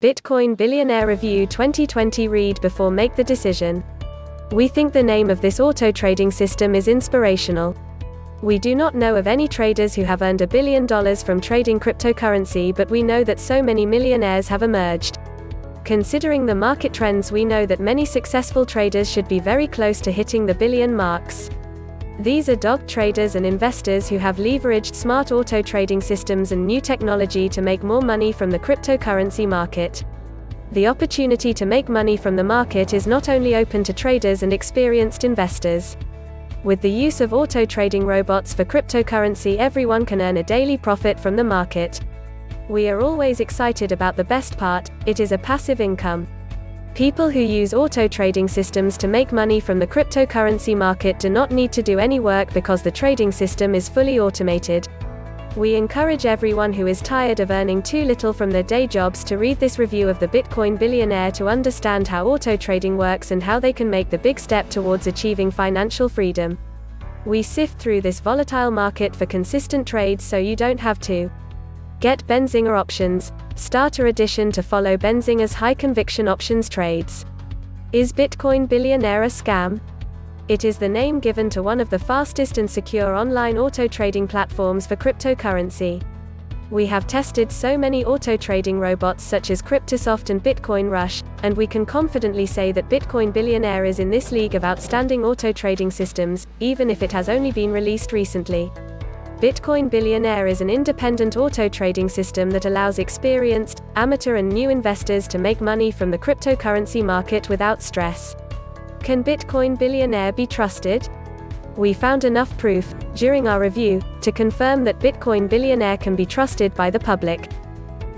Bitcoin Billionaire Review 2020 Read before make the decision. We think the name of this auto trading system is inspirational. We do not know of any traders who have earned a billion dollars from trading cryptocurrency, but we know that so many millionaires have emerged. Considering the market trends, we know that many successful traders should be very close to hitting the billion marks. These are dog traders and investors who have leveraged smart auto trading systems and new technology to make more money from the cryptocurrency market. The opportunity to make money from the market is not only open to traders and experienced investors. With the use of auto trading robots for cryptocurrency, everyone can earn a daily profit from the market. We are always excited about the best part it is a passive income. People who use auto trading systems to make money from the cryptocurrency market do not need to do any work because the trading system is fully automated. We encourage everyone who is tired of earning too little from their day jobs to read this review of the Bitcoin billionaire to understand how auto trading works and how they can make the big step towards achieving financial freedom. We sift through this volatile market for consistent trades so you don't have to. Get Benzinga options, Starter edition to follow Benzinga's high conviction options trades. Is Bitcoin Billionaire a scam? It is the name given to one of the fastest and secure online auto trading platforms for cryptocurrency. We have tested so many auto trading robots such as Cryptosoft and Bitcoin Rush, and we can confidently say that Bitcoin Billionaire is in this league of outstanding auto trading systems, even if it has only been released recently. Bitcoin Billionaire is an independent auto trading system that allows experienced, amateur, and new investors to make money from the cryptocurrency market without stress. Can Bitcoin Billionaire be trusted? We found enough proof, during our review, to confirm that Bitcoin Billionaire can be trusted by the public.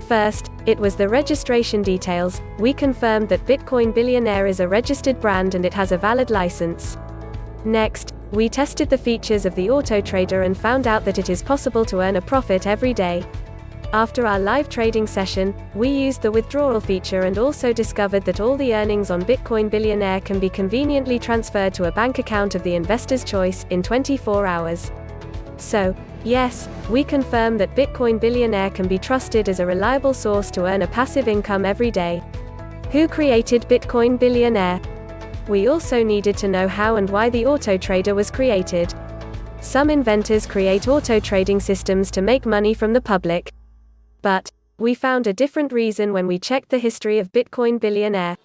First, it was the registration details. We confirmed that Bitcoin Billionaire is a registered brand and it has a valid license. Next, we tested the features of the Auto Trader and found out that it is possible to earn a profit every day. After our live trading session, we used the withdrawal feature and also discovered that all the earnings on Bitcoin Billionaire can be conveniently transferred to a bank account of the investor's choice in 24 hours. So, yes, we confirm that Bitcoin Billionaire can be trusted as a reliable source to earn a passive income every day. Who created Bitcoin Billionaire? We also needed to know how and why the auto trader was created. Some inventors create auto trading systems to make money from the public. But, we found a different reason when we checked the history of Bitcoin Billionaire.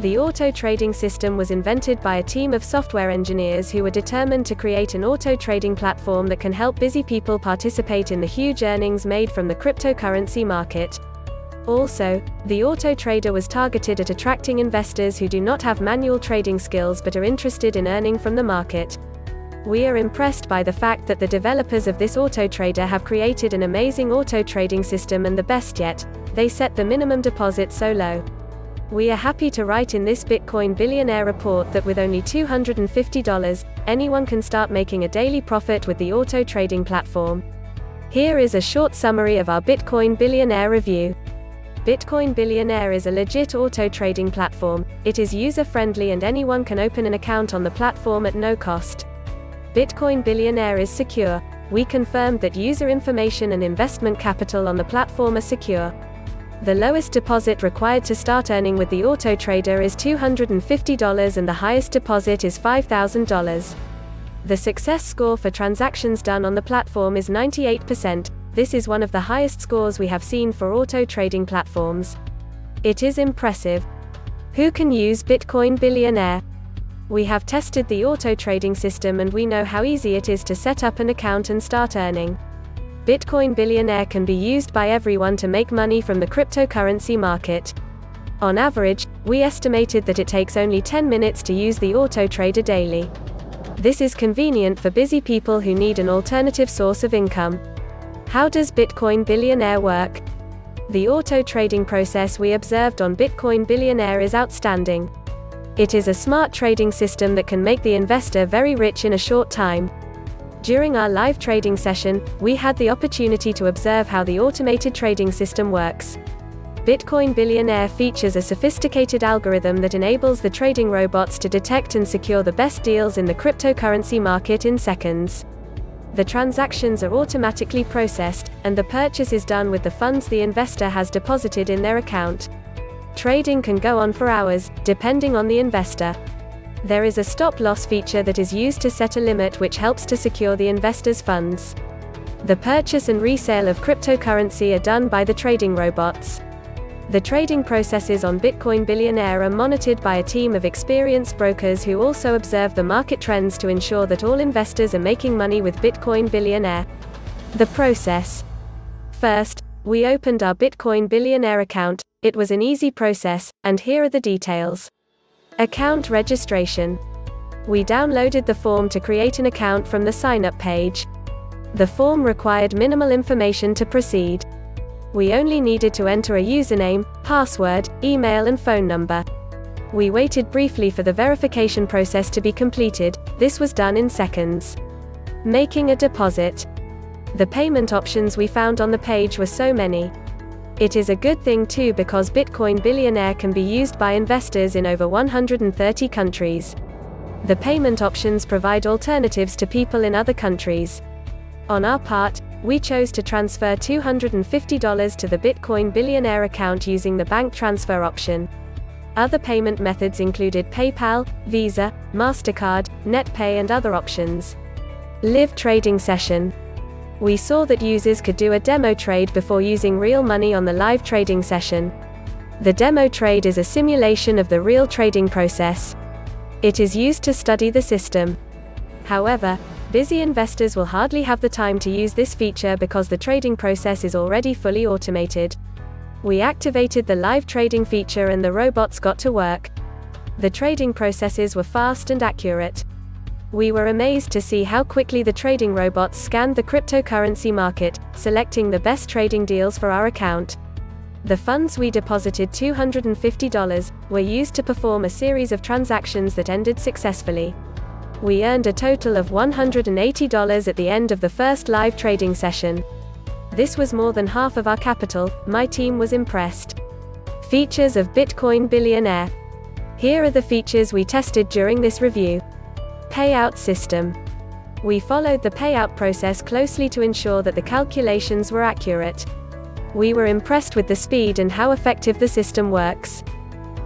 The auto trading system was invented by a team of software engineers who were determined to create an auto trading platform that can help busy people participate in the huge earnings made from the cryptocurrency market. Also, the auto trader was targeted at attracting investors who do not have manual trading skills but are interested in earning from the market. We are impressed by the fact that the developers of this auto trader have created an amazing auto trading system and the best yet, they set the minimum deposit so low. We are happy to write in this Bitcoin billionaire report that with only $250, anyone can start making a daily profit with the auto trading platform. Here is a short summary of our Bitcoin billionaire review. Bitcoin Billionaire is a legit auto trading platform. It is user friendly and anyone can open an account on the platform at no cost. Bitcoin Billionaire is secure. We confirmed that user information and investment capital on the platform are secure. The lowest deposit required to start earning with the auto trader is $250 and the highest deposit is $5,000. The success score for transactions done on the platform is 98%, this is one of the highest scores we have seen for auto trading platforms. It is impressive. Who can use Bitcoin Billionaire? We have tested the auto trading system and we know how easy it is to set up an account and start earning. Bitcoin Billionaire can be used by everyone to make money from the cryptocurrency market. On average, we estimated that it takes only 10 minutes to use the auto trader daily. This is convenient for busy people who need an alternative source of income. How does Bitcoin Billionaire work? The auto trading process we observed on Bitcoin Billionaire is outstanding. It is a smart trading system that can make the investor very rich in a short time. During our live trading session, we had the opportunity to observe how the automated trading system works. Bitcoin Billionaire features a sophisticated algorithm that enables the trading robots to detect and secure the best deals in the cryptocurrency market in seconds. The transactions are automatically processed, and the purchase is done with the funds the investor has deposited in their account. Trading can go on for hours, depending on the investor. There is a stop loss feature that is used to set a limit which helps to secure the investor's funds. The purchase and resale of cryptocurrency are done by the trading robots. The trading processes on Bitcoin Billionaire are monitored by a team of experienced brokers who also observe the market trends to ensure that all investors are making money with Bitcoin Billionaire. The process. First, we opened our Bitcoin Billionaire account, it was an easy process, and here are the details. Account registration. We downloaded the form to create an account from the sign up page. The form required minimal information to proceed. We only needed to enter a username, password, email, and phone number. We waited briefly for the verification process to be completed, this was done in seconds. Making a deposit. The payment options we found on the page were so many. It is a good thing too because Bitcoin Billionaire can be used by investors in over 130 countries. The payment options provide alternatives to people in other countries. On our part, we chose to transfer $250 to the Bitcoin Billionaire account using the bank transfer option. Other payment methods included PayPal, Visa, MasterCard, NetPay, and other options. Live trading session. We saw that users could do a demo trade before using real money on the live trading session. The demo trade is a simulation of the real trading process. It is used to study the system. However, Busy investors will hardly have the time to use this feature because the trading process is already fully automated. We activated the live trading feature and the robots got to work. The trading processes were fast and accurate. We were amazed to see how quickly the trading robots scanned the cryptocurrency market, selecting the best trading deals for our account. The funds we deposited $250 were used to perform a series of transactions that ended successfully. We earned a total of $180 at the end of the first live trading session. This was more than half of our capital, my team was impressed. Features of Bitcoin Billionaire. Here are the features we tested during this review. Payout system. We followed the payout process closely to ensure that the calculations were accurate. We were impressed with the speed and how effective the system works.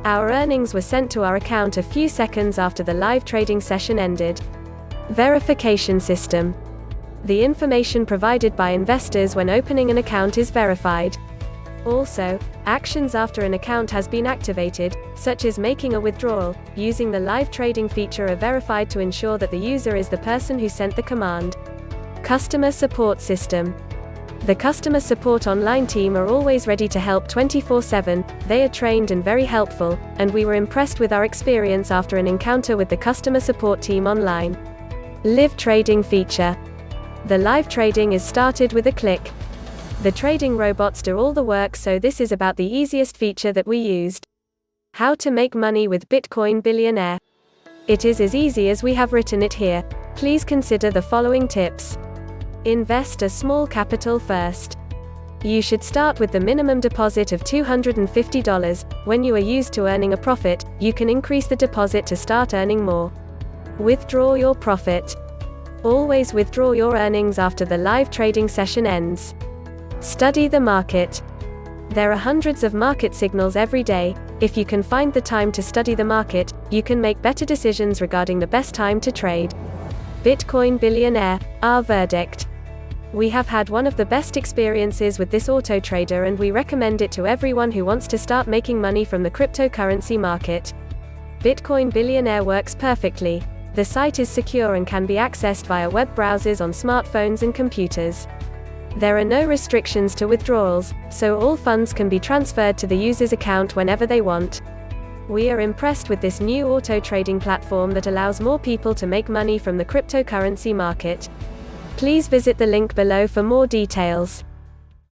Our earnings were sent to our account a few seconds after the live trading session ended. Verification system. The information provided by investors when opening an account is verified. Also, actions after an account has been activated, such as making a withdrawal, using the live trading feature are verified to ensure that the user is the person who sent the command. Customer support system. The customer support online team are always ready to help 24 7, they are trained and very helpful, and we were impressed with our experience after an encounter with the customer support team online. Live Trading feature. The live trading is started with a click. The trading robots do all the work, so this is about the easiest feature that we used. How to make money with Bitcoin Billionaire. It is as easy as we have written it here. Please consider the following tips. Invest a small capital first. You should start with the minimum deposit of $250. When you are used to earning a profit, you can increase the deposit to start earning more. Withdraw your profit. Always withdraw your earnings after the live trading session ends. Study the market. There are hundreds of market signals every day. If you can find the time to study the market, you can make better decisions regarding the best time to trade. Bitcoin billionaire, our verdict. We have had one of the best experiences with this auto trader and we recommend it to everyone who wants to start making money from the cryptocurrency market. Bitcoin Billionaire works perfectly. The site is secure and can be accessed via web browsers on smartphones and computers. There are no restrictions to withdrawals, so all funds can be transferred to the user's account whenever they want. We are impressed with this new auto trading platform that allows more people to make money from the cryptocurrency market. Please visit the link below for more details.